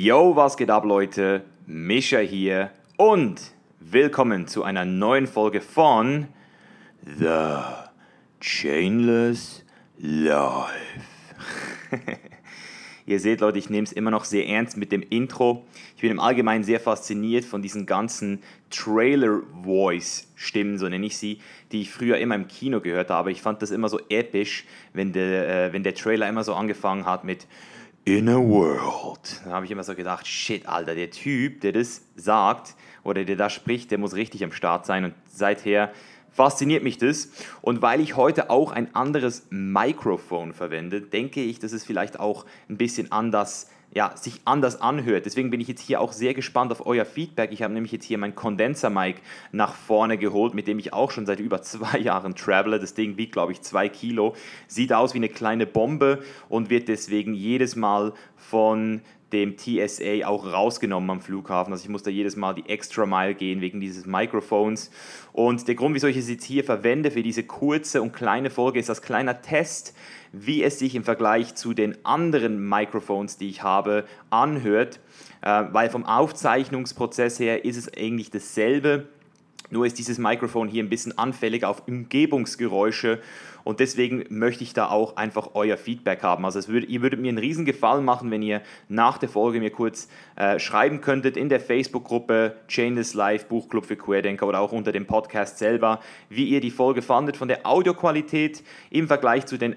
Yo, was geht ab, Leute? Mischa hier und willkommen zu einer neuen Folge von The Chainless Life. Ihr seht, Leute, ich nehme es immer noch sehr ernst mit dem Intro. Ich bin im Allgemeinen sehr fasziniert von diesen ganzen Trailer-Voice-Stimmen, so nenne ich sie, die ich früher immer im Kino gehört habe. Ich fand das immer so episch, wenn der, äh, wenn der Trailer immer so angefangen hat mit In a World. Da habe ich immer so gedacht, shit, Alter, der Typ, der das sagt oder der da spricht, der muss richtig am Start sein. Und seither fasziniert mich das. Und weil ich heute auch ein anderes Mikrofon verwende, denke ich, dass es vielleicht auch ein bisschen anders ja, sich anders anhört. Deswegen bin ich jetzt hier auch sehr gespannt auf euer Feedback. Ich habe nämlich jetzt hier mein Kondenser-Mic nach vorne geholt, mit dem ich auch schon seit über zwei Jahren travele. Das Ding wiegt, glaube ich, zwei Kilo, sieht aus wie eine kleine Bombe und wird deswegen jedes Mal von dem TSA auch rausgenommen am Flughafen. Also ich muss da jedes Mal die extra Mile gehen wegen dieses Mikrofons. Und der Grund, wieso ich es jetzt hier verwende für diese kurze und kleine Folge, ist als kleiner Test, wie es sich im Vergleich zu den anderen Microphones, die ich habe, anhört. Äh, weil vom Aufzeichnungsprozess her ist es eigentlich dasselbe. Nur ist dieses Mikrofon hier ein bisschen anfällig auf Umgebungsgeräusche und deswegen möchte ich da auch einfach euer Feedback haben. Also würd, ihr würdet mir einen riesen Gefallen machen, wenn ihr nach der Folge mir kurz äh, schreiben könntet in der Facebook-Gruppe Chainless Live Buchclub für Querdenker oder auch unter dem Podcast selber, wie ihr die Folge fandet von der Audioqualität im Vergleich zu den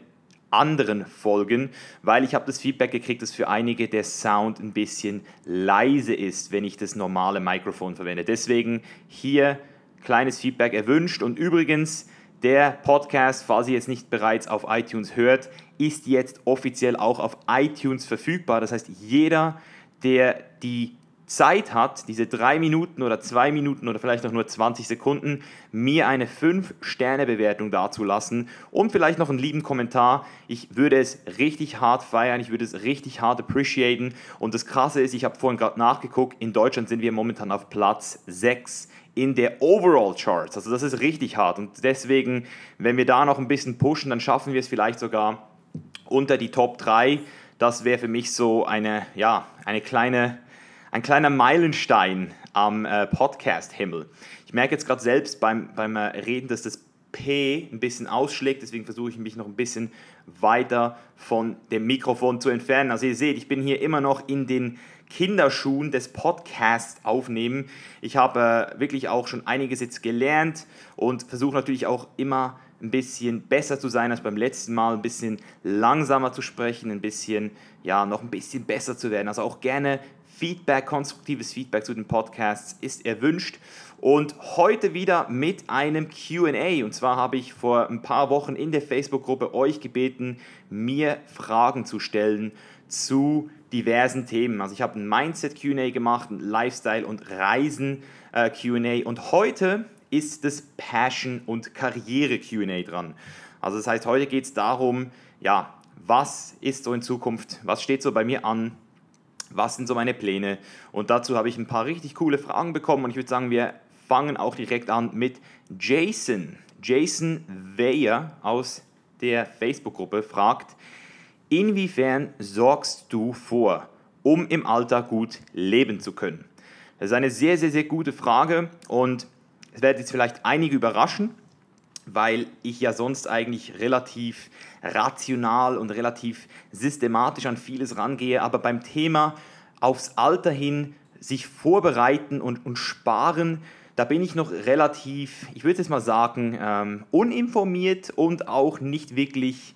anderen Folgen, weil ich habe das Feedback gekriegt, dass für einige der Sound ein bisschen leise ist, wenn ich das normale Mikrofon verwende. Deswegen hier kleines Feedback erwünscht. Und übrigens, der Podcast, falls ihr jetzt nicht bereits auf iTunes hört, ist jetzt offiziell auch auf iTunes verfügbar. Das heißt, jeder, der die Zeit hat, diese drei Minuten oder zwei Minuten oder vielleicht auch nur 20 Sekunden, mir eine 5-Sterne-Bewertung dazulassen und vielleicht noch einen lieben Kommentar. Ich würde es richtig hart feiern, ich würde es richtig hart appreciaten. Und das Krasse ist, ich habe vorhin gerade nachgeguckt, in Deutschland sind wir momentan auf Platz 6 in der Overall Charts. Also das ist richtig hart. Und deswegen, wenn wir da noch ein bisschen pushen, dann schaffen wir es vielleicht sogar unter die Top 3. Das wäre für mich so eine, ja, eine kleine ein kleiner Meilenstein am äh, Podcast-Himmel. Ich merke jetzt gerade selbst beim, beim äh, Reden, dass das P ein bisschen ausschlägt, deswegen versuche ich mich noch ein bisschen weiter von dem Mikrofon zu entfernen. Also ihr seht, ich bin hier immer noch in den Kinderschuhen des Podcasts aufnehmen. Ich habe äh, wirklich auch schon einiges jetzt gelernt und versuche natürlich auch immer ein bisschen besser zu sein als beim letzten Mal, ein bisschen langsamer zu sprechen, ein bisschen, ja, noch ein bisschen besser zu werden. Also auch gerne Feedback, konstruktives Feedback zu den Podcasts ist erwünscht. Und heute wieder mit einem QA. Und zwar habe ich vor ein paar Wochen in der Facebook-Gruppe euch gebeten, mir Fragen zu stellen zu diversen Themen. Also ich habe ein Mindset-QA gemacht, ein Lifestyle- und Reisen-QA. Und heute ist das Passion- und Karriere-QA dran. Also das heißt, heute geht es darum, ja, was ist so in Zukunft, was steht so bei mir an, was sind so meine Pläne? Und dazu habe ich ein paar richtig coole Fragen bekommen und ich würde sagen, wir fangen auch direkt an mit Jason. Jason Weyer aus der Facebook-Gruppe fragt, inwiefern sorgst du vor, um im Alter gut leben zu können? Das ist eine sehr, sehr, sehr gute Frage und es wird jetzt vielleicht einige überraschen, weil ich ja sonst eigentlich relativ rational und relativ systematisch an vieles rangehe, aber beim Thema aufs Alter hin sich vorbereiten und, und sparen, da bin ich noch relativ, ich würde jetzt mal sagen, ähm, uninformiert und auch nicht wirklich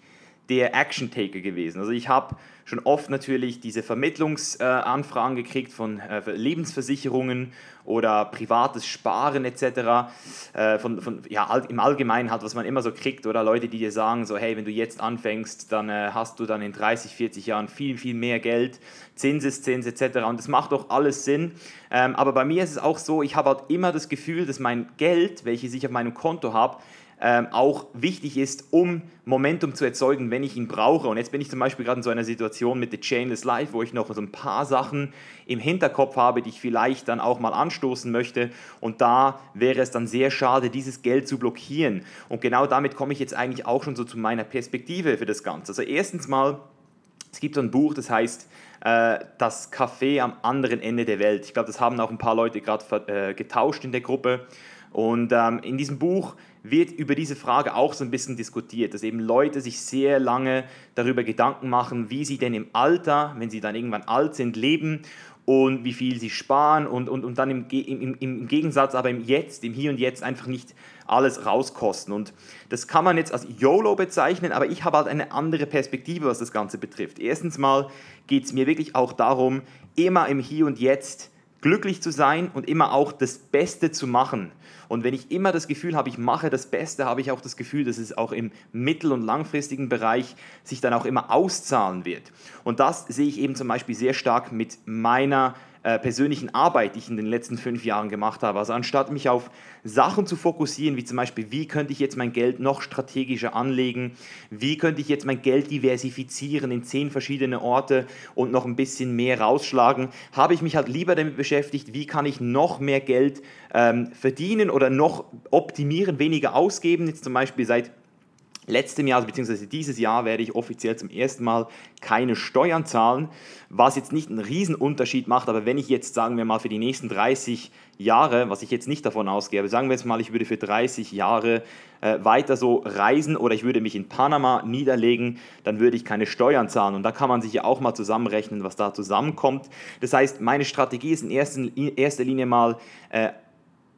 der Action-Taker gewesen. Also ich habe schon oft natürlich diese Vermittlungsanfragen gekriegt von äh, Lebensversicherungen oder privates Sparen etc. Äh, von, von, ja, im Allgemeinen halt, was man immer so kriegt oder Leute, die dir sagen, so hey, wenn du jetzt anfängst, dann äh, hast du dann in 30, 40 Jahren viel, viel mehr Geld, Zinseszins etc. Und das macht doch alles Sinn. Ähm, aber bei mir ist es auch so, ich habe halt immer das Gefühl, dass mein Geld, welches ich auf meinem Konto habe, ähm, auch wichtig ist, um Momentum zu erzeugen, wenn ich ihn brauche. Und jetzt bin ich zum Beispiel gerade in so einer Situation mit The Chainless Life, wo ich noch so ein paar Sachen im Hinterkopf habe, die ich vielleicht dann auch mal anstoßen möchte. Und da wäre es dann sehr schade, dieses Geld zu blockieren. Und genau damit komme ich jetzt eigentlich auch schon so zu meiner Perspektive für das Ganze. Also erstens mal, es gibt so ein Buch, das heißt äh, das Café am anderen Ende der Welt. Ich glaube, das haben auch ein paar Leute gerade äh, getauscht in der Gruppe. Und ähm, in diesem Buch wird über diese Frage auch so ein bisschen diskutiert, dass eben Leute sich sehr lange darüber Gedanken machen, wie sie denn im Alter, wenn sie dann irgendwann alt sind, leben und wie viel sie sparen und, und, und dann im, im, im Gegensatz aber im Jetzt, im Hier und Jetzt einfach nicht alles rauskosten. Und das kann man jetzt als YOLO bezeichnen, aber ich habe halt eine andere Perspektive, was das Ganze betrifft. Erstens mal geht es mir wirklich auch darum, immer im Hier und Jetzt glücklich zu sein und immer auch das Beste zu machen. Und wenn ich immer das Gefühl habe, ich mache das Beste, habe ich auch das Gefühl, dass es auch im mittel- und langfristigen Bereich sich dann auch immer auszahlen wird. Und das sehe ich eben zum Beispiel sehr stark mit meiner äh, persönlichen Arbeit, die ich in den letzten fünf Jahren gemacht habe. Also anstatt mich auf Sachen zu fokussieren, wie zum Beispiel, wie könnte ich jetzt mein Geld noch strategischer anlegen, wie könnte ich jetzt mein Geld diversifizieren in zehn verschiedene Orte und noch ein bisschen mehr rausschlagen, habe ich mich halt lieber damit beschäftigt, wie kann ich noch mehr Geld ähm, verdienen oder noch optimieren, weniger ausgeben. Jetzt zum Beispiel seit letztem Jahr, beziehungsweise dieses Jahr, werde ich offiziell zum ersten Mal keine Steuern zahlen, was jetzt nicht einen Riesenunterschied macht, aber wenn ich jetzt, sagen wir mal, für die nächsten 30 Jahre, was ich jetzt nicht davon ausgehe, sagen wir jetzt mal, ich würde für 30 Jahre äh, weiter so reisen oder ich würde mich in Panama niederlegen, dann würde ich keine Steuern zahlen. Und da kann man sich ja auch mal zusammenrechnen, was da zusammenkommt. Das heißt, meine Strategie ist in erster, in erster Linie mal, äh,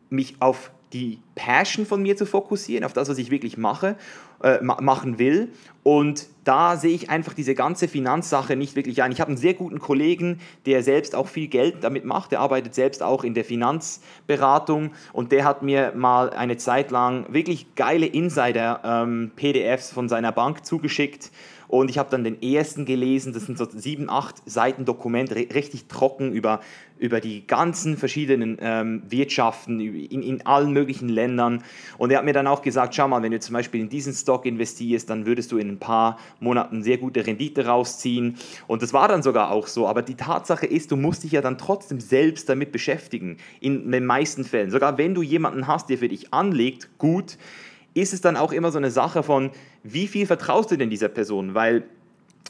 mich auf die Passion von mir zu fokussieren, auf das, was ich wirklich mache, äh, machen will. Und da sehe ich einfach diese ganze Finanzsache nicht wirklich ein. Ich habe einen sehr guten Kollegen, der selbst auch viel Geld damit macht. Der arbeitet selbst auch in der Finanzberatung und der hat mir mal eine Zeit lang wirklich geile Insider-PDFs ähm, von seiner Bank zugeschickt und ich habe dann den ersten gelesen, das sind so sieben, acht Seiten Dokument, richtig trocken über, über die ganzen verschiedenen ähm, Wirtschaften in, in allen möglichen Ländern. Und er hat mir dann auch gesagt, schau mal, wenn du zum Beispiel in diesen Stock investierst, dann würdest du in ein paar Monaten sehr gute Rendite rausziehen. Und das war dann sogar auch so. Aber die Tatsache ist, du musst dich ja dann trotzdem selbst damit beschäftigen. In den meisten Fällen. Sogar wenn du jemanden hast, der für dich anlegt, gut, ist es dann auch immer so eine Sache von, wie viel vertraust du denn dieser Person? Weil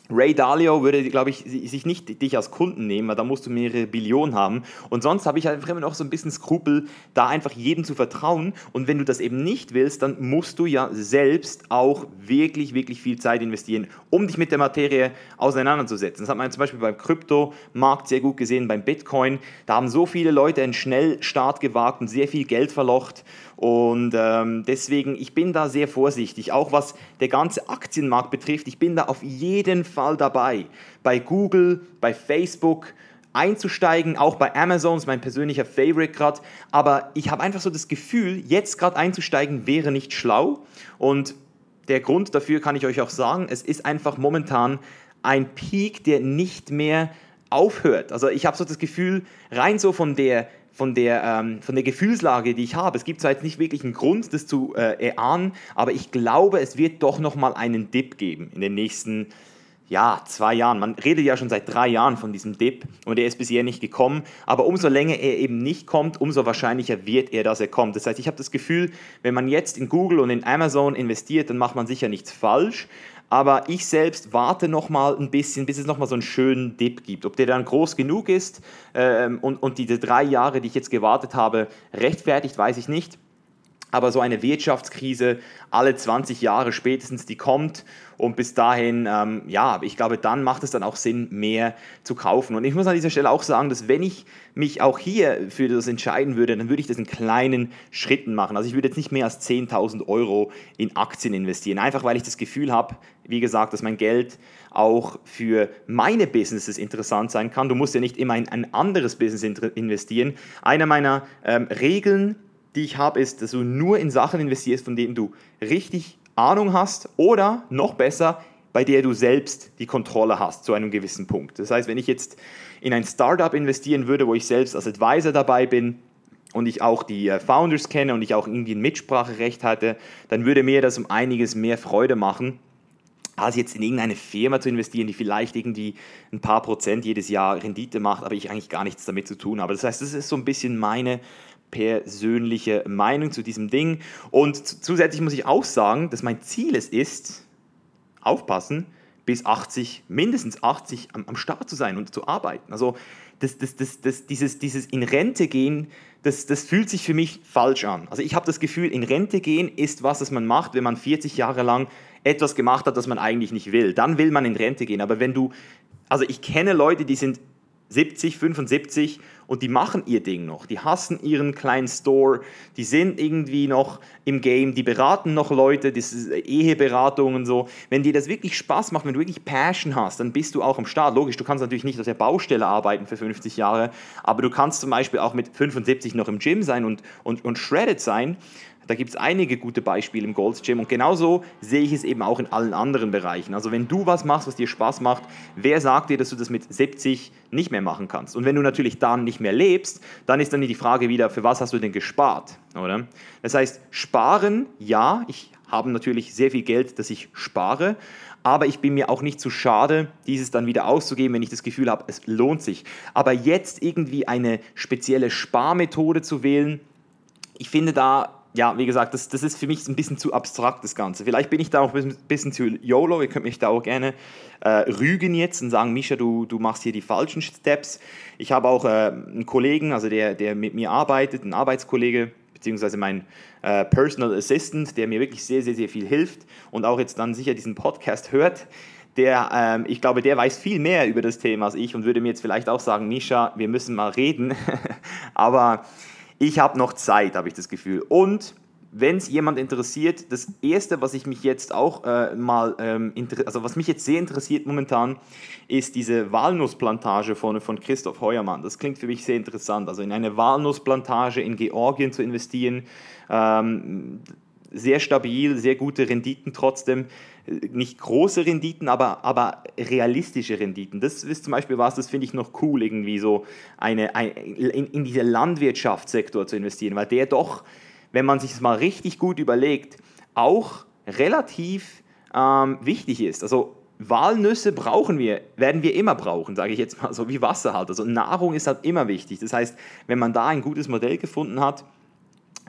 Ray Dalio würde, glaube ich, sich nicht dich als Kunden nehmen, weil da musst du mehrere Billionen haben. Und sonst habe ich einfach immer noch so ein bisschen Skrupel, da einfach jedem zu vertrauen. Und wenn du das eben nicht willst, dann musst du ja selbst auch wirklich, wirklich viel Zeit investieren, um dich mit der Materie auseinanderzusetzen. Das hat man zum Beispiel beim Kryptomarkt sehr gut gesehen, beim Bitcoin. Da haben so viele Leute einen Schnellstart gewagt und sehr viel Geld verlocht. Und ähm, deswegen, ich bin da sehr vorsichtig, auch was der ganze Aktienmarkt betrifft. Ich bin da auf jeden Fall dabei. Bei Google, bei Facebook einzusteigen, auch bei Amazon ist mein persönlicher Favorite gerade. Aber ich habe einfach so das Gefühl, jetzt gerade einzusteigen wäre nicht schlau. Und der Grund dafür kann ich euch auch sagen, es ist einfach momentan ein Peak, der nicht mehr aufhört. Also ich habe so das Gefühl, rein so von der von der, ähm, von der Gefühlslage, die ich habe. Es gibt zwar jetzt nicht wirklich einen Grund, das zu äh, erahnen, aber ich glaube, es wird doch nochmal einen Dip geben in den nächsten ja, zwei Jahren. Man redet ja schon seit drei Jahren von diesem Dip und er ist bisher nicht gekommen. Aber umso länger er eben nicht kommt, umso wahrscheinlicher wird er, dass er kommt. Das heißt, ich habe das Gefühl, wenn man jetzt in Google und in Amazon investiert, dann macht man sicher nichts falsch. Aber ich selbst warte noch mal ein bisschen, bis es noch mal so einen schönen Dip gibt. Ob der dann groß genug ist ähm, und, und diese drei Jahre, die ich jetzt gewartet habe, rechtfertigt, weiß ich nicht. Aber so eine Wirtschaftskrise alle 20 Jahre spätestens, die kommt und bis dahin, ähm, ja, ich glaube, dann macht es dann auch Sinn, mehr zu kaufen. Und ich muss an dieser Stelle auch sagen, dass wenn ich mich auch hier für das entscheiden würde, dann würde ich das in kleinen Schritten machen. Also ich würde jetzt nicht mehr als 10.000 Euro in Aktien investieren, einfach weil ich das Gefühl habe, wie gesagt, dass mein Geld auch für meine Businesses interessant sein kann. Du musst ja nicht immer in ein anderes Business investieren. Eine meiner ähm, Regeln, die ich habe, ist, dass du nur in Sachen investierst, von denen du richtig Ahnung hast oder noch besser, bei der du selbst die Kontrolle hast zu einem gewissen Punkt. Das heißt, wenn ich jetzt in ein Startup investieren würde, wo ich selbst als Advisor dabei bin und ich auch die äh, Founders kenne und ich auch irgendwie ein Mitspracherecht hatte, dann würde mir das um einiges mehr Freude machen, als jetzt in irgendeine Firma zu investieren, die vielleicht irgendwie ein paar Prozent jedes Jahr Rendite macht, aber ich eigentlich gar nichts damit zu tun habe. Das heißt, das ist so ein bisschen meine persönliche Meinung zu diesem Ding. Und zusätzlich muss ich auch sagen, dass mein Ziel es ist, aufpassen, bis 80, mindestens 80 am, am Start zu sein und zu arbeiten. Also das, das, das, das, dieses, dieses in Rente gehen, das, das fühlt sich für mich falsch an. Also ich habe das Gefühl, in Rente gehen ist was, das man macht, wenn man 40 Jahre lang etwas gemacht hat, das man eigentlich nicht will. Dann will man in Rente gehen. Aber wenn du, also ich kenne Leute, die sind 70, 75 und die machen ihr Ding noch. Die hassen ihren kleinen Store, die sind irgendwie noch im Game, die beraten noch Leute, das ist Eheberatung und so. Wenn dir das wirklich Spaß macht, wenn du wirklich Passion hast, dann bist du auch am Start. Logisch, du kannst natürlich nicht auf der Baustelle arbeiten für 50 Jahre, aber du kannst zum Beispiel auch mit 75 noch im Gym sein und, und, und shredded sein da gibt es einige gute Beispiele im Gold's Gym und genauso sehe ich es eben auch in allen anderen Bereichen. Also wenn du was machst, was dir Spaß macht, wer sagt dir, dass du das mit 70 nicht mehr machen kannst? Und wenn du natürlich dann nicht mehr lebst, dann ist dann die Frage wieder, für was hast du denn gespart? Oder? Das heißt, sparen, ja, ich habe natürlich sehr viel Geld, das ich spare, aber ich bin mir auch nicht zu schade, dieses dann wieder auszugeben, wenn ich das Gefühl habe, es lohnt sich. Aber jetzt irgendwie eine spezielle Sparmethode zu wählen, ich finde da ja, wie gesagt, das, das ist für mich ein bisschen zu abstrakt, das Ganze. Vielleicht bin ich da auch ein bisschen zu YOLO, ihr könnt mich da auch gerne äh, rügen jetzt und sagen, Misha, du, du machst hier die falschen Steps. Ich habe auch äh, einen Kollegen, also der, der mit mir arbeitet, ein Arbeitskollege, beziehungsweise mein äh, Personal Assistant, der mir wirklich sehr, sehr, sehr viel hilft und auch jetzt dann sicher diesen Podcast hört. Der, ähm, ich glaube, der weiß viel mehr über das Thema als ich und würde mir jetzt vielleicht auch sagen, Misha, wir müssen mal reden. Aber ich habe noch Zeit, habe ich das Gefühl. Und wenn es jemand interessiert, das erste, was ich mich jetzt auch äh, mal, ähm, also was mich jetzt sehr interessiert momentan, ist diese Walnussplantage von, von Christoph Heuermann. Das klingt für mich sehr interessant. Also in eine Walnussplantage in Georgien zu investieren, ähm, sehr stabil, sehr gute Renditen trotzdem. Nicht große Renditen, aber, aber realistische Renditen. Das ist zum Beispiel was, das finde ich noch cool, irgendwie so eine, ein, in, in diesen Landwirtschaftssektor zu investieren, weil der doch, wenn man sich das mal richtig gut überlegt, auch relativ ähm, wichtig ist. Also Walnüsse brauchen wir, werden wir immer brauchen, sage ich jetzt mal so, wie Wasser halt. Also Nahrung ist halt immer wichtig. Das heißt, wenn man da ein gutes Modell gefunden hat,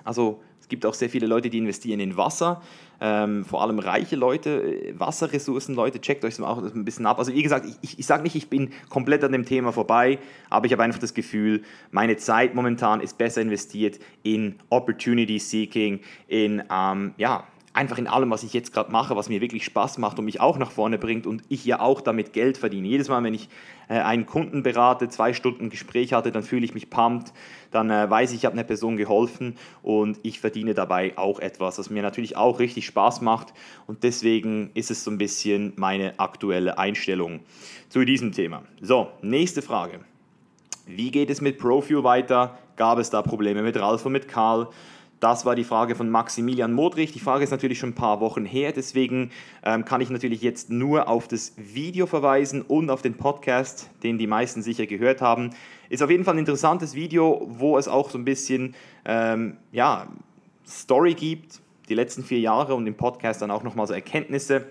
also es gibt auch sehr viele Leute, die investieren in Wasser, ähm, vor allem reiche Leute, äh, Wasserressourcen-Leute, checkt euch das auch ein bisschen ab. Also wie gesagt, ich, ich sage nicht, ich bin komplett an dem Thema vorbei, aber ich habe einfach das Gefühl, meine Zeit momentan ist besser investiert in Opportunity Seeking, in, ähm, ja, einfach in allem, was ich jetzt gerade mache, was mir wirklich Spaß macht und mich auch nach vorne bringt und ich ja auch damit Geld verdiene. Jedes Mal, wenn ich äh, einen Kunden berate, zwei Stunden Gespräch hatte, dann fühle ich mich pumped, dann äh, weiß ich, ich habe einer Person geholfen und ich verdiene dabei auch etwas, was mir natürlich auch richtig Spaß macht und deswegen ist es so ein bisschen meine aktuelle Einstellung zu diesem Thema. So, nächste Frage. Wie geht es mit ProFuel weiter? Gab es da Probleme mit Ralf und mit Karl? Das war die Frage von Maximilian Modrich. Die Frage ist natürlich schon ein paar Wochen her, deswegen ähm, kann ich natürlich jetzt nur auf das Video verweisen und auf den Podcast, den die meisten sicher gehört haben. Ist auf jeden Fall ein interessantes Video, wo es auch so ein bisschen ähm, ja, Story gibt, die letzten vier Jahre und im Podcast dann auch nochmal so Erkenntnisse.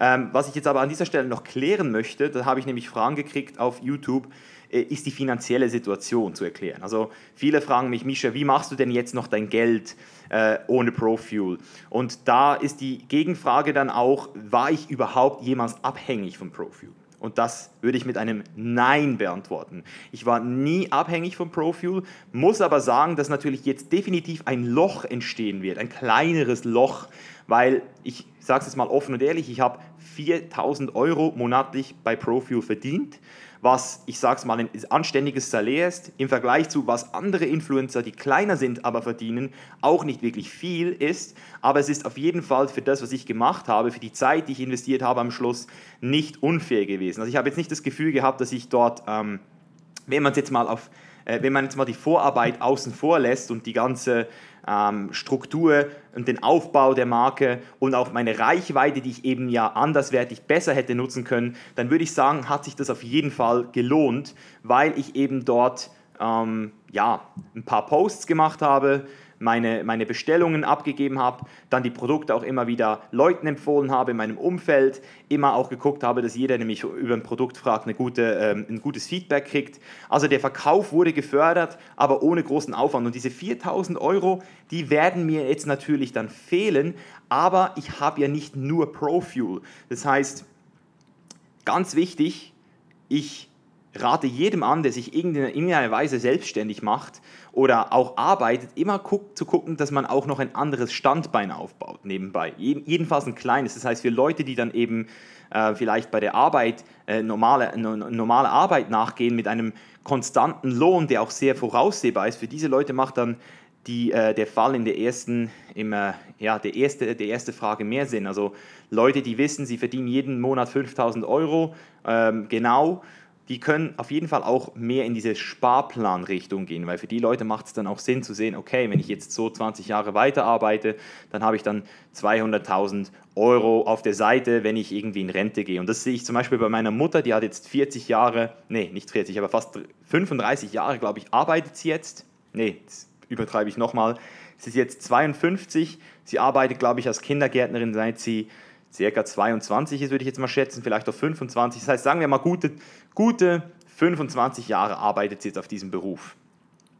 Ähm, was ich jetzt aber an dieser Stelle noch klären möchte, da habe ich nämlich Fragen gekriegt auf YouTube ist die finanzielle Situation zu erklären. Also viele fragen mich, Mischa, wie machst du denn jetzt noch dein Geld äh, ohne ProFuel? Und da ist die Gegenfrage dann auch, war ich überhaupt jemals abhängig von ProFuel? Und das würde ich mit einem Nein beantworten. Ich war nie abhängig von ProFuel, muss aber sagen, dass natürlich jetzt definitiv ein Loch entstehen wird, ein kleineres Loch, weil ich sage es jetzt mal offen und ehrlich, ich habe 4000 Euro monatlich bei ProFuel verdient was, ich sage es mal, ein anständiges Salär ist, im Vergleich zu was andere Influencer, die kleiner sind, aber verdienen, auch nicht wirklich viel ist. Aber es ist auf jeden Fall für das, was ich gemacht habe, für die Zeit, die ich investiert habe am Schluss, nicht unfair gewesen. Also ich habe jetzt nicht das Gefühl gehabt, dass ich dort, ähm, wenn man jetzt mal auf äh, wenn man jetzt mal die Vorarbeit außen vor lässt und die ganze ähm, Struktur und den Aufbau der Marke und auch meine Reichweite, die ich eben ja anderswertig besser hätte nutzen können, dann würde ich sagen, hat sich das auf jeden Fall gelohnt, weil ich eben dort ähm, ja, ein paar Posts gemacht habe, meine, meine Bestellungen abgegeben habe, dann die Produkte auch immer wieder Leuten empfohlen habe in meinem Umfeld, immer auch geguckt habe, dass jeder, der mich über ein Produkt fragt, eine gute, ähm, ein gutes Feedback kriegt. Also der Verkauf wurde gefördert, aber ohne großen Aufwand. Und diese 4000 Euro, die werden mir jetzt natürlich dann fehlen, aber ich habe ja nicht nur ProFuel. Das heißt, ganz wichtig, ich rate jedem an, der sich in irgendeiner Weise selbstständig macht oder auch arbeitet, immer guck, zu gucken, dass man auch noch ein anderes Standbein aufbaut nebenbei. Jedenfalls ein kleines. Das heißt, für Leute, die dann eben äh, vielleicht bei der Arbeit äh, normale, normale Arbeit nachgehen mit einem konstanten Lohn, der auch sehr voraussehbar ist, für diese Leute macht dann die, äh, der Fall in der ersten, im, äh, ja, der, erste, der erste Frage mehr Sinn. Also Leute, die wissen, sie verdienen jeden Monat 5000 Euro, ähm, genau, die können auf jeden Fall auch mehr in diese Sparplanrichtung gehen, weil für die Leute macht es dann auch Sinn zu sehen, okay, wenn ich jetzt so 20 Jahre weiterarbeite, dann habe ich dann 200.000 Euro auf der Seite, wenn ich irgendwie in Rente gehe. Und das sehe ich zum Beispiel bei meiner Mutter, die hat jetzt 40 Jahre, nee, nicht 40, aber fast 35 Jahre, glaube ich, arbeitet sie jetzt. Nee, das übertreibe ich nochmal. Sie ist jetzt 52, sie arbeitet, glaube ich, als Kindergärtnerin, seit sie circa 22 ist, würde ich jetzt mal schätzen, vielleicht auch 25. Das heißt, sagen wir mal, gute, gute 25 Jahre arbeitet sie jetzt auf diesem Beruf.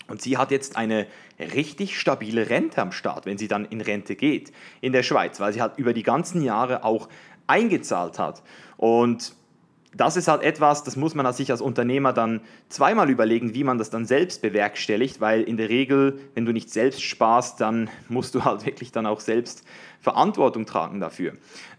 Und sie hat jetzt eine richtig stabile Rente am Start, wenn sie dann in Rente geht in der Schweiz, weil sie halt über die ganzen Jahre auch eingezahlt hat. Und das ist halt etwas, das muss man sich als Unternehmer dann zweimal überlegen, wie man das dann selbst bewerkstelligt, weil in der Regel, wenn du nicht selbst sparst, dann musst du halt wirklich dann auch selbst Verantwortung tragen dafür.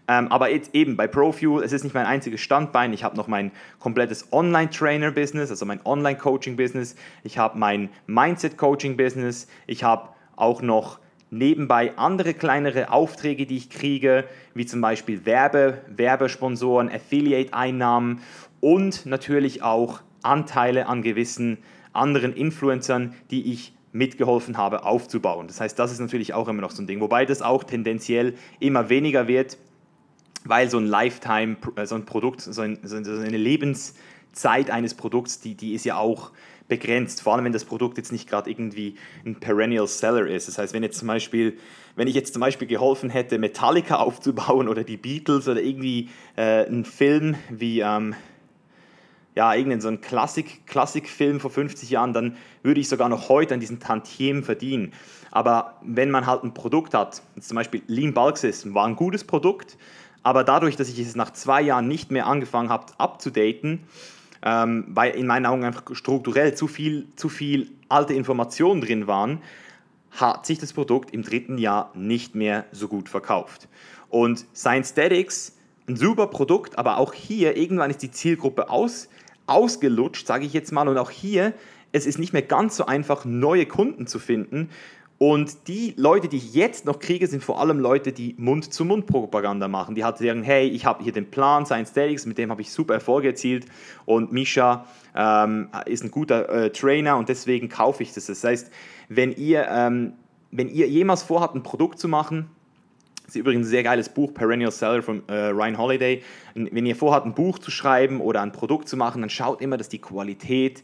Ähm, aber eben bei ProFuel, es ist nicht mein einziges Standbein. Ich habe noch mein komplettes Online-Trainer-Business, also mein Online-Coaching-Business. Ich habe mein Mindset-Coaching-Business. Ich habe auch noch nebenbei andere kleinere Aufträge, die ich kriege, wie zum Beispiel Werbe, Werbesponsoren, Affiliate-Einnahmen und natürlich auch Anteile an gewissen anderen Influencern, die ich mitgeholfen habe aufzubauen. Das heißt, das ist natürlich auch immer noch so ein Ding, wobei das auch tendenziell immer weniger wird, weil so ein Lifetime, äh, so ein Produkt, so, ein, so eine Lebenszeit eines Produkts, die, die ist ja auch begrenzt, vor allem wenn das Produkt jetzt nicht gerade irgendwie ein Perennial Seller ist. Das heißt, wenn jetzt zum Beispiel, wenn ich jetzt zum Beispiel geholfen hätte, Metallica aufzubauen oder die Beatles oder irgendwie äh, einen Film wie ähm, ja, irgendein so ein Klassik, Klassikfilm vor 50 Jahren, dann würde ich sogar noch heute an diesen Tantiemen verdienen. Aber wenn man halt ein Produkt hat, zum Beispiel Lean Bulk System war ein gutes Produkt, aber dadurch, dass ich es nach zwei Jahren nicht mehr angefangen habe abzudaten, ähm, weil in meinen Augen einfach strukturell zu viel, zu viel alte Informationen drin waren, hat sich das Produkt im dritten Jahr nicht mehr so gut verkauft. Und Science Statics, ein super Produkt, aber auch hier irgendwann ist die Zielgruppe aus, ausgelutscht, sage ich jetzt mal. Und auch hier, es ist nicht mehr ganz so einfach, neue Kunden zu finden. Und die Leute, die ich jetzt noch kriege, sind vor allem Leute, die Mund-zu-Mund-Propaganda machen. Die halt sagen, hey, ich habe hier den Plan, Science Statics, mit dem habe ich super Erfolge erzielt und Misha ähm, ist ein guter äh, Trainer und deswegen kaufe ich das. Das heißt, wenn ihr, ähm, wenn ihr jemals vorhabt, ein Produkt zu machen, das ist übrigens ein sehr geiles Buch, Perennial Seller von äh, Ryan Holiday. Wenn ihr vorhabt, ein Buch zu schreiben oder ein Produkt zu machen, dann schaut immer, dass die Qualität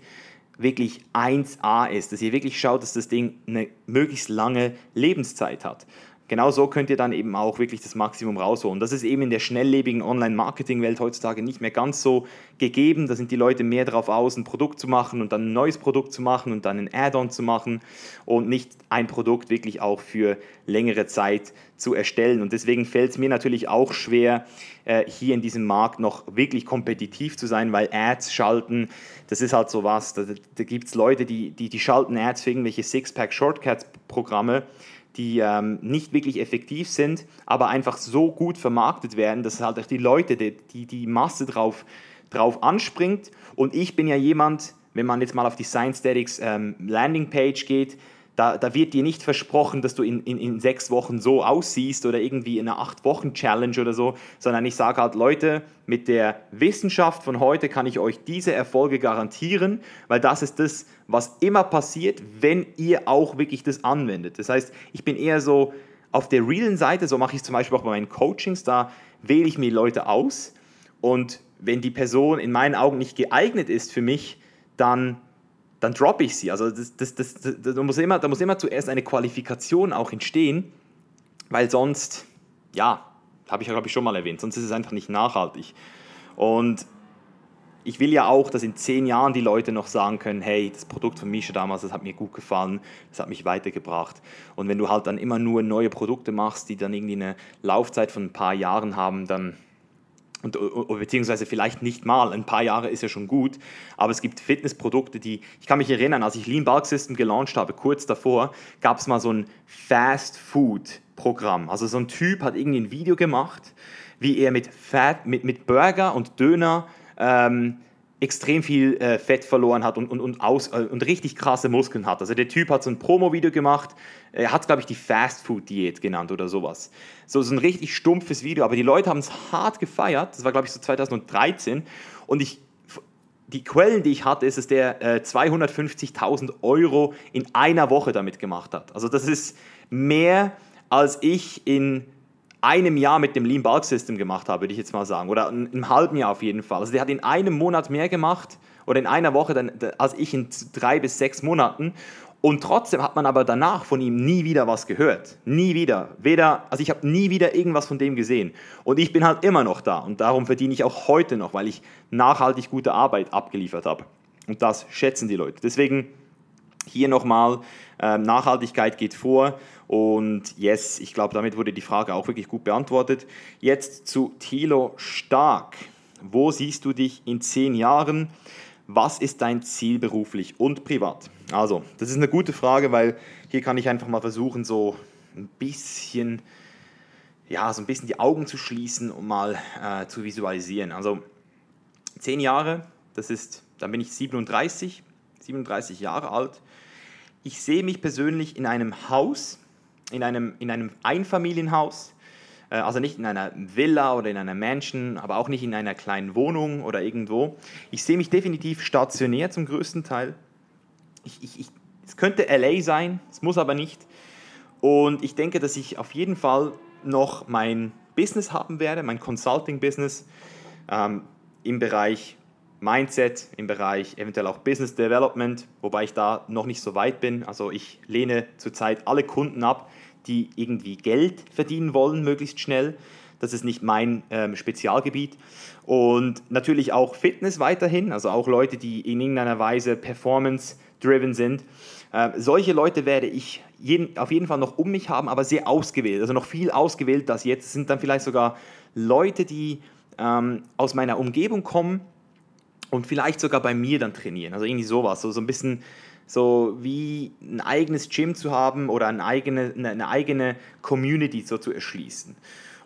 wirklich 1A ist, dass ihr wirklich schaut, dass das Ding eine möglichst lange Lebenszeit hat. Genau so könnt ihr dann eben auch wirklich das Maximum rausholen. Das ist eben in der schnelllebigen Online-Marketing-Welt heutzutage nicht mehr ganz so gegeben. Da sind die Leute mehr darauf aus, ein Produkt zu machen und dann ein neues Produkt zu machen und dann ein Add-on zu machen und nicht ein Produkt wirklich auch für längere Zeit zu erstellen. Und deswegen fällt es mir natürlich auch schwer, äh, hier in diesem Markt noch wirklich kompetitiv zu sein, weil Ads schalten, das ist halt so was. Da, da gibt es Leute, die, die, die schalten Ads für irgendwelche Six-Pack-Shortcuts-Programme die ähm, nicht wirklich effektiv sind, aber einfach so gut vermarktet werden, dass halt auch die Leute, die, die, die Masse drauf, drauf anspringt. Und ich bin ja jemand, wenn man jetzt mal auf die Science Statics ähm, Landingpage geht, da, da, wird dir nicht versprochen, dass du in, in, in sechs Wochen so aussiehst oder irgendwie in einer acht-Wochen-Challenge oder so, sondern ich sage halt, Leute, mit der Wissenschaft von heute kann ich euch diese Erfolge garantieren, weil das ist das, was immer passiert, wenn ihr auch wirklich das anwendet. Das heißt, ich bin eher so auf der realen Seite, so mache ich es zum Beispiel auch bei meinen Coachings, da wähle ich mir Leute aus und wenn die Person in meinen Augen nicht geeignet ist für mich, dann dann droppe ich sie. Also das, das, das, das, da, muss immer, da muss immer zuerst eine Qualifikation auch entstehen, weil sonst, ja, habe ich ja, glaube ich, schon mal erwähnt, sonst ist es einfach nicht nachhaltig. Und ich will ja auch, dass in zehn Jahren die Leute noch sagen können, hey, das Produkt von Misha damals, das hat mir gut gefallen, das hat mich weitergebracht. Und wenn du halt dann immer nur neue Produkte machst, die dann irgendwie eine Laufzeit von ein paar Jahren haben, dann und, beziehungsweise vielleicht nicht mal, ein paar Jahre ist ja schon gut, aber es gibt Fitnessprodukte, die, ich kann mich erinnern, als ich Lean Bulk System gelauncht habe, kurz davor, gab es mal so ein Fast Food Programm. Also so ein Typ hat irgendwie ein Video gemacht, wie er mit, Fat, mit, mit Burger und Döner ähm, extrem viel äh, Fett verloren hat und, und, und, aus, äh, und richtig krasse Muskeln hat. Also der Typ hat so ein Promo-Video gemacht, er hat glaube ich die Fast-Food-Diät genannt oder sowas. So, so ein richtig stumpfes Video, aber die Leute haben es hart gefeiert, das war glaube ich so 2013 und ich, die Quellen, die ich hatte, ist, dass der äh, 250.000 Euro in einer Woche damit gemacht hat. Also das ist mehr, als ich in einem Jahr mit dem Lean Bulk System gemacht habe, würde ich jetzt mal sagen. Oder einem halben Jahr auf jeden Fall. Also der hat in einem Monat mehr gemacht oder in einer Woche dann, als ich in drei bis sechs Monaten. Und trotzdem hat man aber danach von ihm nie wieder was gehört. Nie wieder. Weder, also ich habe nie wieder irgendwas von dem gesehen. Und ich bin halt immer noch da. Und darum verdiene ich auch heute noch, weil ich nachhaltig gute Arbeit abgeliefert habe. Und das schätzen die Leute. Deswegen hier nochmal, äh, Nachhaltigkeit geht vor. Und yes, ich glaube, damit wurde die Frage auch wirklich gut beantwortet. Jetzt zu Thilo Stark. Wo siehst du dich in zehn Jahren? Was ist dein Ziel beruflich und privat? Also, das ist eine gute Frage, weil hier kann ich einfach mal versuchen, so ein bisschen, ja, so ein bisschen die Augen zu schließen und mal äh, zu visualisieren. Also, zehn Jahre, das ist, dann bin ich 37, 37 Jahre alt. Ich sehe mich persönlich in einem Haus, in einem, in einem Einfamilienhaus, äh, also nicht in einer Villa oder in einer Mansion, aber auch nicht in einer kleinen Wohnung oder irgendwo. Ich sehe mich definitiv stationär zum größten Teil. Ich, ich, ich, es könnte LA sein, es muss aber nicht. Und ich denke, dass ich auf jeden Fall noch mein Business haben werde, mein Consulting-Business ähm, im Bereich Mindset, im Bereich eventuell auch Business Development, wobei ich da noch nicht so weit bin. Also ich lehne zurzeit alle Kunden ab, die irgendwie Geld verdienen wollen, möglichst schnell. Das ist nicht mein ähm, Spezialgebiet. Und natürlich auch Fitness weiterhin, also auch Leute, die in irgendeiner Weise performance-driven sind. Äh, solche Leute werde ich jeden, auf jeden Fall noch um mich haben, aber sehr ausgewählt. Also noch viel ausgewählt das jetzt. Sind dann vielleicht sogar Leute, die ähm, aus meiner Umgebung kommen und vielleicht sogar bei mir dann trainieren. Also irgendwie sowas, so, so ein bisschen so wie ein eigenes Gym zu haben oder eine eigene, eine eigene Community so zu erschließen.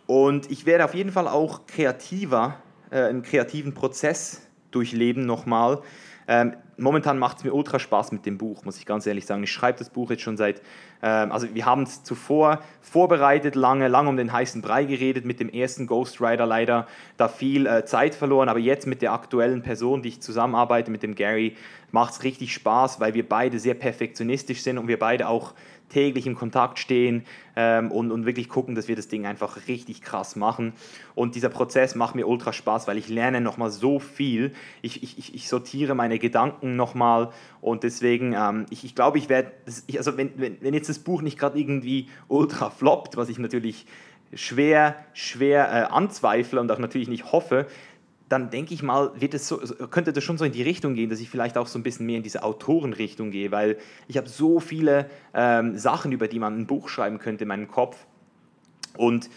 Und ich werde auf jeden Fall auch kreativer, äh, einen kreativen Prozess durchleben nochmal. Ähm, momentan macht es mir ultra Spaß mit dem Buch, muss ich ganz ehrlich sagen. Ich schreibe das Buch jetzt schon seit, ähm, also wir haben es zuvor vorbereitet, lange, lange um den heißen Brei geredet, mit dem ersten Ghostwriter leider da viel äh, Zeit verloren, aber jetzt mit der aktuellen Person, die ich zusammenarbeite, mit dem Gary, macht es richtig Spaß, weil wir beide sehr perfektionistisch sind und wir beide auch täglich im Kontakt stehen ähm, und, und wirklich gucken, dass wir das Ding einfach richtig krass machen. Und dieser Prozess macht mir ultra Spaß, weil ich lerne nochmal so viel. Ich, ich, ich sortiere meine Gedanken nochmal und deswegen, ähm, ich, ich glaube, ich werde, also wenn, wenn, wenn jetzt das Buch nicht gerade irgendwie ultra floppt, was ich natürlich schwer, schwer äh, anzweifle und auch natürlich nicht hoffe, dann denke ich mal, so, könnte das schon so in die Richtung gehen, dass ich vielleicht auch so ein bisschen mehr in diese Autorenrichtung gehe, weil ich habe so viele ähm, Sachen, über die man ein Buch schreiben könnte in meinem Kopf. Und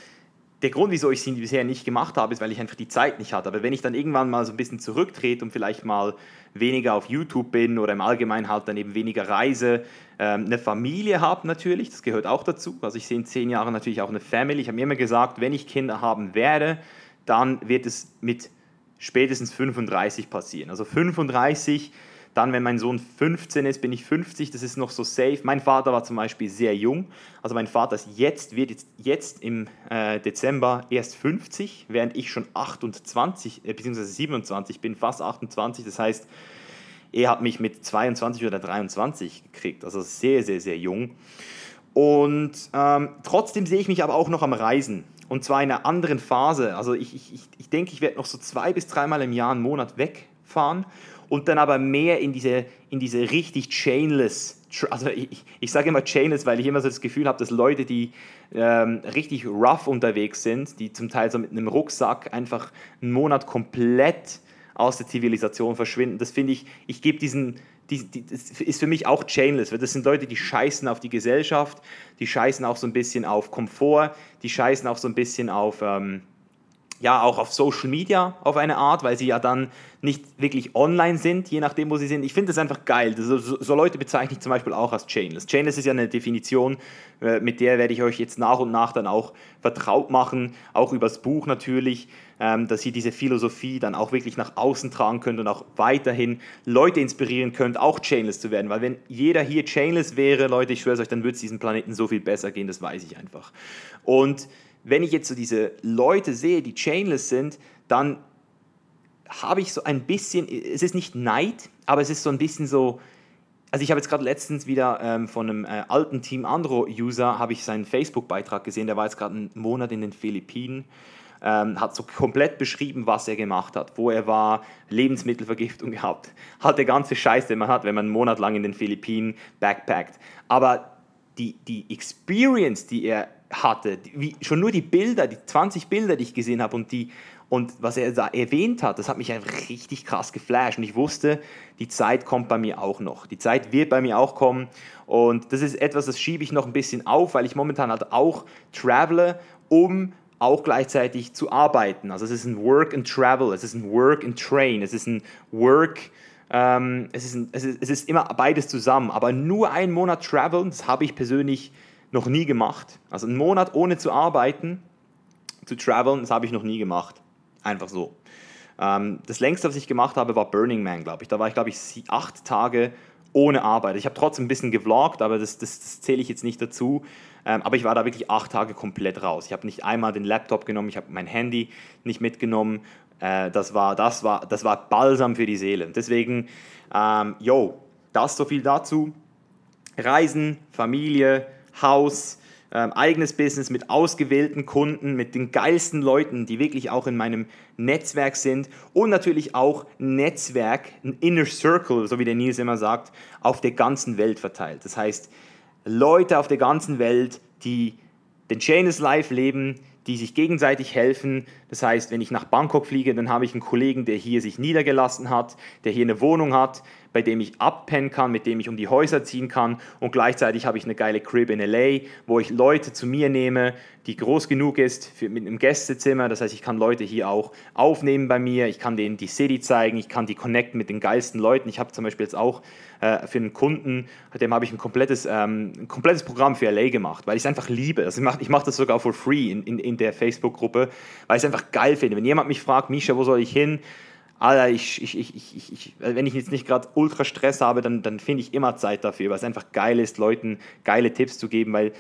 der Grund, wieso ich sie bisher nicht gemacht habe, ist, weil ich einfach die Zeit nicht hatte. Aber wenn ich dann irgendwann mal so ein bisschen zurücktrete und vielleicht mal weniger auf YouTube bin oder im Allgemeinen halt dann eben weniger reise, ähm, eine Familie habe natürlich, das gehört auch dazu. Also ich sehe in zehn Jahren natürlich auch eine Family. Ich habe mir immer gesagt, wenn ich Kinder haben werde, dann wird es mit spätestens 35 passieren. Also 35, dann wenn mein Sohn 15 ist, bin ich 50, das ist noch so safe. Mein Vater war zum Beispiel sehr jung, also mein Vater ist jetzt, wird jetzt, jetzt im äh, Dezember erst 50, während ich schon 28 äh, bzw. 27 bin, fast 28, das heißt, er hat mich mit 22 oder 23 gekriegt, also sehr, sehr, sehr jung. Und ähm, trotzdem sehe ich mich aber auch noch am Reisen. Und zwar in einer anderen Phase. Also ich, ich, ich denke, ich werde noch so zwei bis dreimal im Jahr einen Monat wegfahren und dann aber mehr in diese, in diese richtig chainless, also ich, ich sage immer chainless, weil ich immer so das Gefühl habe, dass Leute, die ähm, richtig rough unterwegs sind, die zum Teil so mit einem Rucksack einfach einen Monat komplett aus der Zivilisation verschwinden, das finde ich, ich gebe diesen, die, die, das ist für mich auch chainless, weil das sind Leute, die scheißen auf die Gesellschaft, die scheißen auch so ein bisschen auf Komfort, die scheißen auch so ein bisschen auf, ähm, ja auch auf Social Media auf eine Art, weil sie ja dann nicht wirklich online sind, je nachdem, wo sie sind. Ich finde das einfach geil. So, so, so, Leute bezeichne ich zum Beispiel auch als Chainless. Chainless ist ja eine Definition, äh, mit der werde ich euch jetzt nach und nach dann auch vertraut machen, auch übers Buch natürlich, ähm, dass ihr diese Philosophie dann auch wirklich nach außen tragen könnt und auch weiterhin Leute inspirieren könnt, auch Chainless zu werden. Weil wenn jeder hier Chainless wäre, Leute, ich schwöre es euch, dann würde es diesem Planeten so viel besser gehen, das weiß ich einfach. Und wenn ich jetzt so diese Leute sehe, die chainless sind, dann habe ich so ein bisschen, es ist nicht Neid, aber es ist so ein bisschen so, also ich habe jetzt gerade letztens wieder ähm, von einem äh, alten Team Andro-User, habe ich seinen Facebook-Beitrag gesehen, der war jetzt gerade einen Monat in den Philippinen, ähm, hat so komplett beschrieben, was er gemacht hat, wo er war, Lebensmittelvergiftung gehabt, hat der ganze Scheiß, den man hat, wenn man einen Monat lang in den Philippinen backpackt. Aber die, die Experience, die er hatte, wie, schon nur die Bilder, die 20 Bilder, die ich gesehen habe und, die, und was er da erwähnt hat, das hat mich einfach richtig krass geflasht und ich wusste, die Zeit kommt bei mir auch noch. Die Zeit wird bei mir auch kommen und das ist etwas, das schiebe ich noch ein bisschen auf, weil ich momentan halt auch travele, um auch gleichzeitig zu arbeiten. Also es ist ein Work and Travel, es ist ein Work and Train, es ist ein Work ähm, es, ist ein, es, ist, es ist immer beides zusammen, aber nur einen Monat traveln, das habe ich persönlich noch nie gemacht. Also einen Monat ohne zu arbeiten, zu traveln, das habe ich noch nie gemacht. Einfach so. Ähm, das längste, was ich gemacht habe, war Burning Man, glaube ich. Da war ich, glaube ich, acht Tage ohne Arbeit. Ich habe trotzdem ein bisschen gevloggt, aber das, das, das zähle ich jetzt nicht dazu. Ähm, aber ich war da wirklich acht Tage komplett raus. Ich habe nicht einmal den Laptop genommen, ich habe mein Handy nicht mitgenommen. Äh, das, war, das, war, das war Balsam für die Seele. Deswegen, ähm, yo, das so viel dazu. Reisen, Familie, Haus, ähm, eigenes Business mit ausgewählten Kunden, mit den geilsten Leuten, die wirklich auch in meinem Netzwerk sind und natürlich auch Netzwerk, ein Inner Circle, so wie der Nils immer sagt, auf der ganzen Welt verteilt. Das heißt, Leute auf der ganzen Welt, die den Chainless Life leben, die sich gegenseitig helfen. Das heißt, wenn ich nach Bangkok fliege, dann habe ich einen Kollegen, der hier sich niedergelassen hat, der hier eine Wohnung hat, bei dem ich abpennen kann, mit dem ich um die Häuser ziehen kann und gleichzeitig habe ich eine geile Crib in LA, wo ich Leute zu mir nehme, die groß genug ist für, mit einem Gästezimmer. Das heißt, ich kann Leute hier auch aufnehmen bei mir, ich kann denen die City zeigen, ich kann die connecten mit den geilsten Leuten. Ich habe zum Beispiel jetzt auch äh, für einen Kunden, dem habe ich ein komplettes, ähm, ein komplettes Programm für LA gemacht, weil ich es einfach liebe. Also ich mache mach das sogar for free in, in, in der Facebook-Gruppe, weil ich es einfach geil finde. Wenn jemand mich fragt, Misha, wo soll ich hin? Alter, ich, ich, ich, ich, ich, wenn ich jetzt nicht gerade ultra Stress habe, dann, dann finde ich immer Zeit dafür, weil es einfach geil ist, Leuten geile Tipps zu geben, weil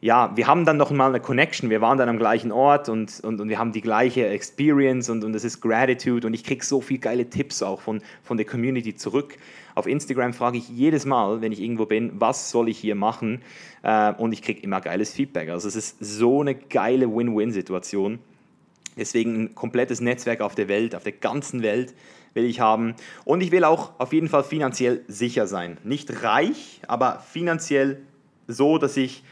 ja, wir haben dann noch mal eine Connection, wir waren dann am gleichen Ort und, und, und wir haben die gleiche Experience und, und es ist Gratitude und ich kriege so viele geile Tipps auch von, von der Community zurück. Auf Instagram frage ich jedes Mal, wenn ich irgendwo bin, was soll ich hier machen äh, und ich kriege immer geiles Feedback. Also es ist so eine geile Win-Win-Situation. Deswegen ein komplettes Netzwerk auf der Welt, auf der ganzen Welt will ich haben. Und ich will auch auf jeden Fall finanziell sicher sein. Nicht reich, aber finanziell so, dass ich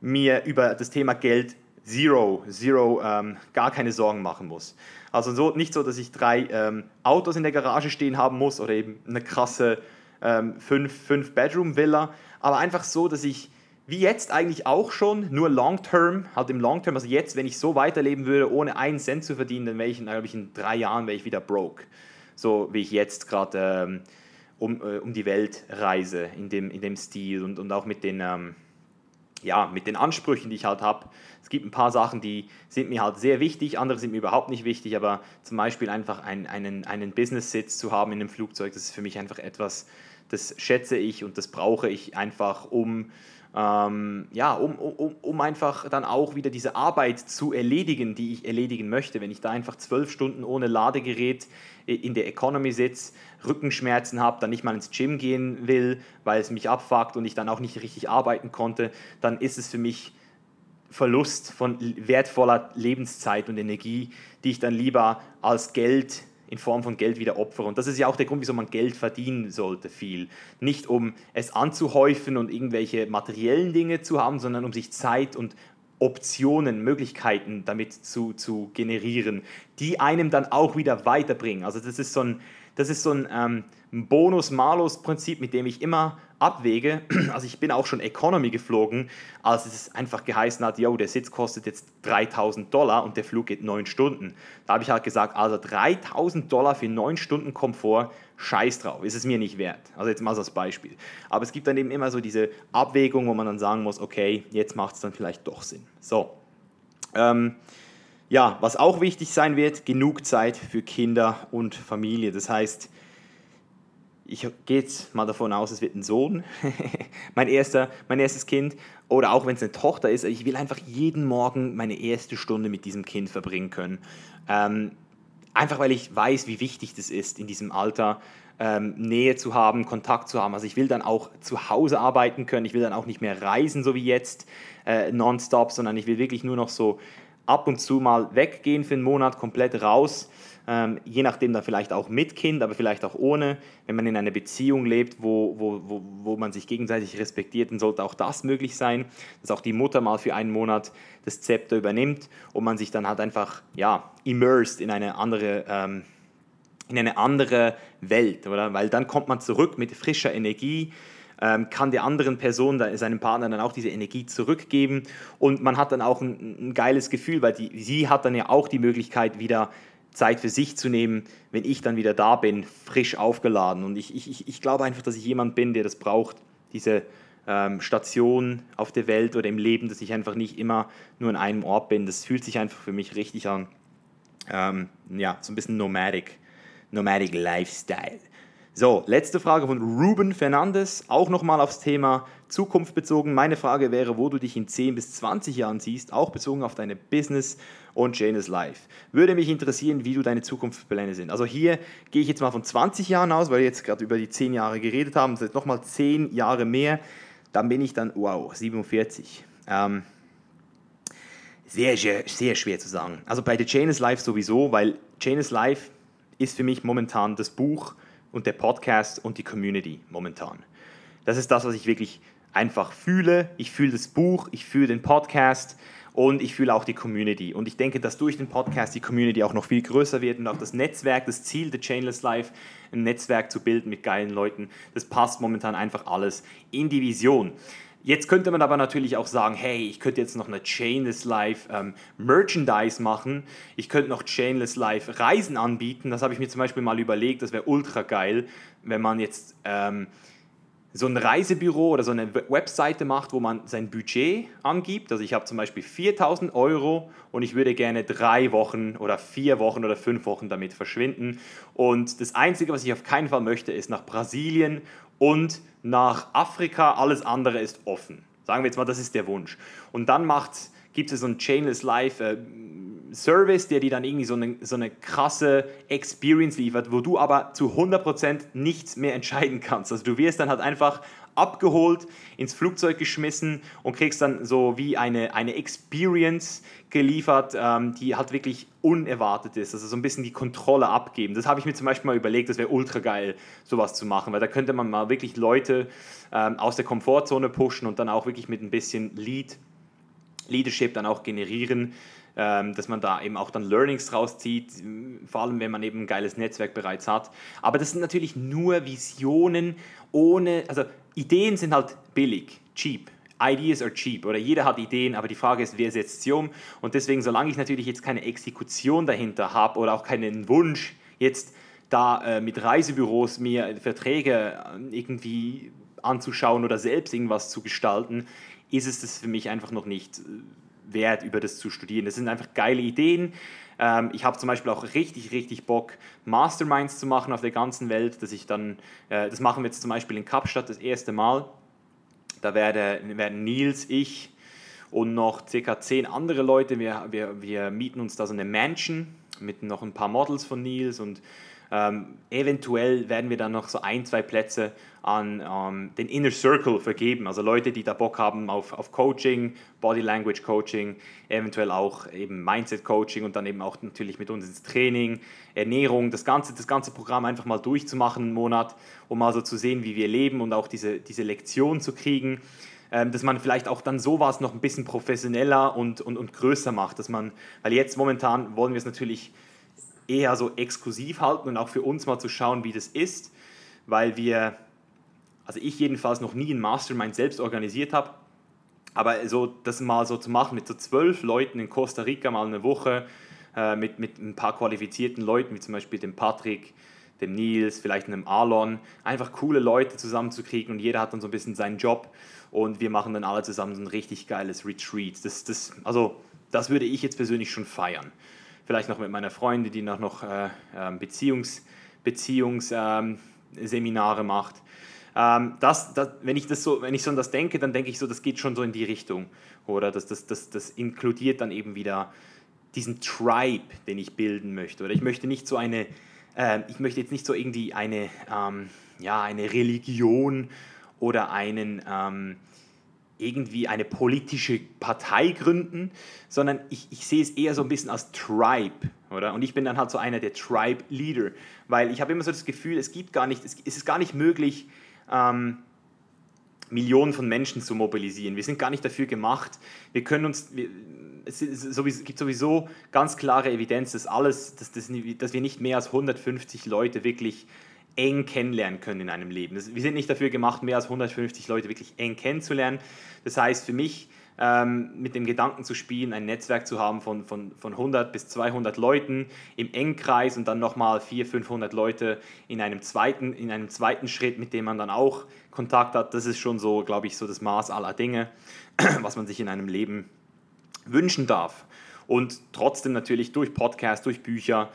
mir über das Thema Geld zero, zero, ähm, gar keine Sorgen machen muss. Also so, nicht so, dass ich drei ähm, Autos in der Garage stehen haben muss oder eben eine krasse ähm, fünf, fünf Bedroom Villa, aber einfach so, dass ich wie jetzt eigentlich auch schon, nur long term, halt im long term, also jetzt, wenn ich so weiterleben würde, ohne einen Cent zu verdienen, dann wäre ich, glaube ich, in drei Jahren wäre ich wieder broke. So wie ich jetzt gerade ähm, um, äh, um die Welt reise, in dem, in dem Stil und, und auch mit den, ähm, ja, mit den Ansprüchen, die ich halt habe. Es gibt ein paar Sachen, die sind mir halt sehr wichtig, andere sind mir überhaupt nicht wichtig, aber zum Beispiel einfach ein, einen, einen Business-Sitz zu haben in einem Flugzeug, das ist für mich einfach etwas, das schätze ich und das brauche ich einfach, um ähm, ja, um, um, um einfach dann auch wieder diese Arbeit zu erledigen, die ich erledigen möchte. Wenn ich da einfach zwölf Stunden ohne Ladegerät in der Economy sitze, Rückenschmerzen habe, dann nicht mal ins Gym gehen will, weil es mich abfuckt und ich dann auch nicht richtig arbeiten konnte, dann ist es für mich Verlust von wertvoller Lebenszeit und Energie, die ich dann lieber als Geld in Form von Geld wieder opfere. Und das ist ja auch der Grund, wieso man Geld verdienen sollte, viel. Nicht um es anzuhäufen und irgendwelche materiellen Dinge zu haben, sondern um sich Zeit und Optionen, Möglichkeiten damit zu, zu generieren, die einem dann auch wieder weiterbringen. Also das ist so ein, so ein, ähm, ein Bonus-Malus-Prinzip, mit dem ich immer abwäge. Also ich bin auch schon Economy geflogen, als es einfach geheißen hat, yo, der Sitz kostet jetzt 3000 Dollar und der Flug geht 9 Stunden. Da habe ich halt gesagt, also 3000 Dollar für 9 Stunden Komfort, scheiß drauf, ist es mir nicht wert. Also jetzt mal so als Beispiel. Aber es gibt dann eben immer so diese Abwägung, wo man dann sagen muss, okay, jetzt macht es dann vielleicht doch Sinn. So. Ähm, ja, was auch wichtig sein wird, genug Zeit für Kinder und Familie. Das heißt, ich gehe jetzt mal davon aus, es wird ein Sohn, mein, erster, mein erstes Kind, oder auch wenn es eine Tochter ist, ich will einfach jeden Morgen meine erste Stunde mit diesem Kind verbringen können. Ähm, einfach weil ich weiß, wie wichtig das ist, in diesem Alter ähm, Nähe zu haben, Kontakt zu haben. Also ich will dann auch zu Hause arbeiten können, ich will dann auch nicht mehr reisen, so wie jetzt, äh, nonstop, sondern ich will wirklich nur noch so ab und zu mal weggehen für einen Monat, komplett raus ähm, je nachdem dann vielleicht auch mit Kind, aber vielleicht auch ohne. Wenn man in einer Beziehung lebt, wo, wo, wo, wo man sich gegenseitig respektiert, dann sollte auch das möglich sein, dass auch die Mutter mal für einen Monat das Zepter übernimmt und man sich dann halt einfach ja, immersed in eine andere, ähm, in eine andere Welt, oder? Weil dann kommt man zurück mit frischer Energie, ähm, kann der anderen Person, seinem Partner dann auch diese Energie zurückgeben und man hat dann auch ein, ein geiles Gefühl, weil die, sie hat dann ja auch die Möglichkeit wieder Zeit für sich zu nehmen, wenn ich dann wieder da bin, frisch aufgeladen. Und ich, ich, ich glaube einfach, dass ich jemand bin, der das braucht, diese ähm, Station auf der Welt oder im Leben, dass ich einfach nicht immer nur an einem Ort bin. Das fühlt sich einfach für mich richtig an. Ähm, ja, so ein bisschen nomadic, nomadic Lifestyle. So, letzte Frage von Ruben Fernandes, auch nochmal aufs Thema Zukunft bezogen. Meine Frage wäre, wo du dich in 10 bis 20 Jahren siehst, auch bezogen auf deine Business und Janus Life. Würde mich interessieren, wie du deine Zukunftspläne sind. Also hier gehe ich jetzt mal von 20 Jahren aus, weil wir jetzt gerade über die 10 Jahre geredet haben, das sind nochmal 10 Jahre mehr, dann bin ich dann, wow, 47. Ähm, sehr, sehr, sehr schwer zu sagen. Also bei The Janus Life sowieso, weil Janus Life ist für mich momentan das Buch, und der Podcast und die Community momentan. Das ist das, was ich wirklich einfach fühle. Ich fühle das Buch, ich fühle den Podcast und ich fühle auch die Community. Und ich denke, dass durch den Podcast die Community auch noch viel größer wird und auch das Netzwerk, das Ziel der Chainless Life, ein Netzwerk zu bilden mit geilen Leuten, das passt momentan einfach alles in die Vision. Jetzt könnte man aber natürlich auch sagen, hey, ich könnte jetzt noch eine Chainless Life ähm, Merchandise machen. Ich könnte noch Chainless Life Reisen anbieten. Das habe ich mir zum Beispiel mal überlegt. Das wäre ultra geil, wenn man jetzt ähm, so ein Reisebüro oder so eine Webseite macht, wo man sein Budget angibt. Also ich habe zum Beispiel 4000 Euro und ich würde gerne drei Wochen oder vier Wochen oder fünf Wochen damit verschwinden. Und das Einzige, was ich auf keinen Fall möchte, ist nach Brasilien und nach Afrika, alles andere ist offen. Sagen wir jetzt mal, das ist der Wunsch. Und dann gibt es so einen Chainless Life äh, Service, der dir dann irgendwie so eine, so eine krasse Experience liefert, wo du aber zu 100% nichts mehr entscheiden kannst. Also du wirst dann halt einfach abgeholt, ins Flugzeug geschmissen und kriegst dann so wie eine, eine Experience geliefert, ähm, die halt wirklich unerwartet ist. Also so ein bisschen die Kontrolle abgeben. Das habe ich mir zum Beispiel mal überlegt, das wäre ultra geil, sowas zu machen, weil da könnte man mal wirklich Leute ähm, aus der Komfortzone pushen und dann auch wirklich mit ein bisschen Lead, Leadership dann auch generieren. Ähm, dass man da eben auch dann Learnings draus zieht, vor allem wenn man eben ein geiles Netzwerk bereits hat. Aber das sind natürlich nur Visionen ohne, also Ideen sind halt billig, cheap. Ideas are cheap oder jeder hat Ideen, aber die Frage ist, wer setzt sie um? Und deswegen, solange ich natürlich jetzt keine Exekution dahinter habe oder auch keinen Wunsch, jetzt da äh, mit Reisebüros mir Verträge äh, irgendwie anzuschauen oder selbst irgendwas zu gestalten, ist es das für mich einfach noch nicht äh, wert, über das zu studieren. Das sind einfach geile Ideen. Ähm, ich habe zum Beispiel auch richtig, richtig Bock, Masterminds zu machen auf der ganzen Welt, dass ich dann, äh, das machen wir jetzt zum Beispiel in Kapstadt das erste Mal. Da werde, werden Nils, ich und noch circa zehn andere Leute, wir, wir, wir mieten uns da so eine Mansion mit noch ein paar Models von Nils und ähm, eventuell werden wir dann noch so ein, zwei Plätze an ähm, den Inner Circle vergeben, also Leute, die da Bock haben auf, auf Coaching, Body Language Coaching, eventuell auch eben Mindset Coaching und dann eben auch natürlich mit uns ins Training, Ernährung, das ganze, das ganze Programm einfach mal durchzumachen einen Monat, um mal so zu sehen, wie wir leben und auch diese, diese Lektion zu kriegen. Ähm, dass man vielleicht auch dann sowas noch ein bisschen professioneller und, und, und größer macht, dass man, weil jetzt momentan wollen wir es natürlich eher so exklusiv halten und auch für uns mal zu schauen, wie das ist, weil wir, also ich jedenfalls noch nie ein Mastermind selbst organisiert habe, aber so das mal so zu machen mit so zwölf Leuten in Costa Rica mal eine Woche, äh, mit, mit ein paar qualifizierten Leuten, wie zum Beispiel dem Patrick, dem Nils, vielleicht einem Alon, einfach coole Leute zusammenzukriegen und jeder hat dann so ein bisschen seinen Job und wir machen dann alle zusammen so ein richtig geiles Retreat. Das, das, also, das würde ich jetzt persönlich schon feiern. Vielleicht noch mit meiner Freundin, die noch, noch äh, ähm, Beziehungs, Beziehungsseminare ähm, macht. Ähm, das, das, wenn, ich das so, wenn ich so an das denke, dann denke ich so, das geht schon so in die Richtung. Oder das, das, das, das inkludiert dann eben wieder diesen Tribe, den ich bilden möchte. Oder ich möchte nicht so eine, äh, ich möchte jetzt nicht so irgendwie eine, ähm, ja, eine Religion oder einen, ähm, irgendwie eine politische Partei gründen, sondern ich, ich sehe es eher so ein bisschen als Tribe, oder? Und ich bin dann halt so einer der Tribe-Leader, weil ich habe immer so das Gefühl, es gibt gar nicht, es, ist gar nicht möglich, ähm, Millionen von Menschen zu mobilisieren. Wir sind gar nicht dafür gemacht. Wir können uns, wir, es, sowieso, gibt sowieso ganz klare Evidenz, dass alles, dass, dass, dass wir nicht mehr als 150 Leute wirklich eng kennenlernen können in einem Leben. wir sind nicht dafür gemacht, mehr als 150 Leute wirklich eng kennenzulernen. Das heißt, für mich ähm, mit dem Gedanken zu spielen, ein Netzwerk zu haben von, von, von 100 bis 200 Leuten im Engkreis und dann nochmal 400, 500 Leute in einem, zweiten, in einem zweiten Schritt, mit dem man dann auch Kontakt hat, das ist schon so, glaube ich, so das Maß aller Dinge, was man sich in einem Leben wünschen darf. Und trotzdem natürlich durch Podcasts, durch Bücher,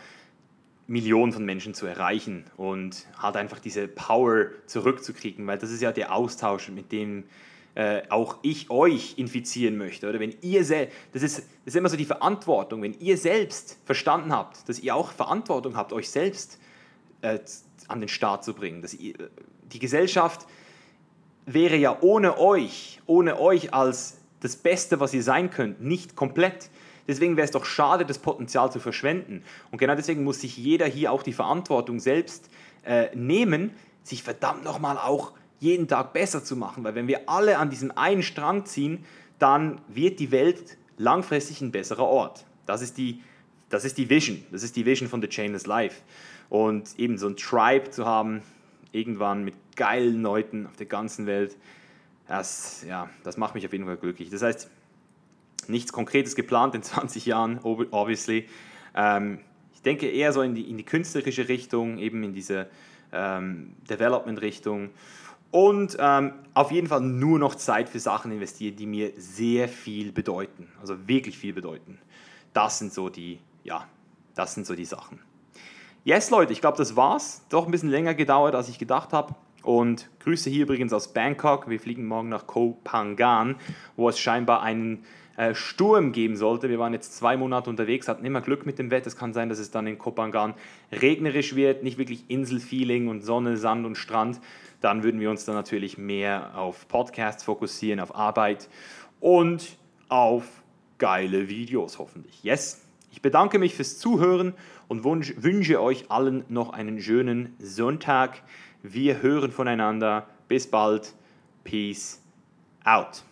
Millionen von Menschen zu erreichen und halt einfach diese Power zurückzukriegen, weil das ist ja der Austausch, mit dem äh, auch ich euch infizieren möchte. Oder wenn ihr das ist, das ist immer so die Verantwortung, wenn ihr selbst verstanden habt, dass ihr auch Verantwortung habt, euch selbst äh, an den Start zu bringen. Dass ihr, die Gesellschaft wäre ja ohne euch, ohne euch als das Beste, was ihr sein könnt, nicht komplett. Deswegen wäre es doch schade, das Potenzial zu verschwenden. Und genau deswegen muss sich jeder hier auch die Verantwortung selbst äh, nehmen, sich verdammt nochmal auch jeden Tag besser zu machen. Weil wenn wir alle an diesem einen Strang ziehen, dann wird die Welt langfristig ein besserer Ort. Das ist die, das ist die Vision. Das ist die Vision von The Chainless Life. Und eben so ein Tribe zu haben, irgendwann mit geilen Leuten auf der ganzen Welt, das, ja, das macht mich auf jeden Fall glücklich. Das heißt, nichts Konkretes geplant in 20 Jahren, obviously. Ähm, ich denke eher so in die, in die künstlerische Richtung, eben in diese ähm, Development-Richtung. Und ähm, auf jeden Fall nur noch Zeit für Sachen investieren, die mir sehr viel bedeuten. Also wirklich viel bedeuten. Das sind so die, ja, das sind so die Sachen. Yes, Leute, ich glaube, das war's. Doch ein bisschen länger gedauert, als ich gedacht habe. Und Grüße hier übrigens aus Bangkok. Wir fliegen morgen nach Koh Phangan, wo es scheinbar einen Sturm geben sollte. Wir waren jetzt zwei Monate unterwegs, hatten immer Glück mit dem Wetter. Es kann sein, dass es dann in Kopangan regnerisch wird, nicht wirklich Inselfeeling und Sonne, Sand und Strand. Dann würden wir uns dann natürlich mehr auf Podcasts fokussieren, auf Arbeit und auf geile Videos hoffentlich. Yes! Ich bedanke mich fürs Zuhören und wünsche euch allen noch einen schönen Sonntag. Wir hören voneinander. Bis bald. Peace out.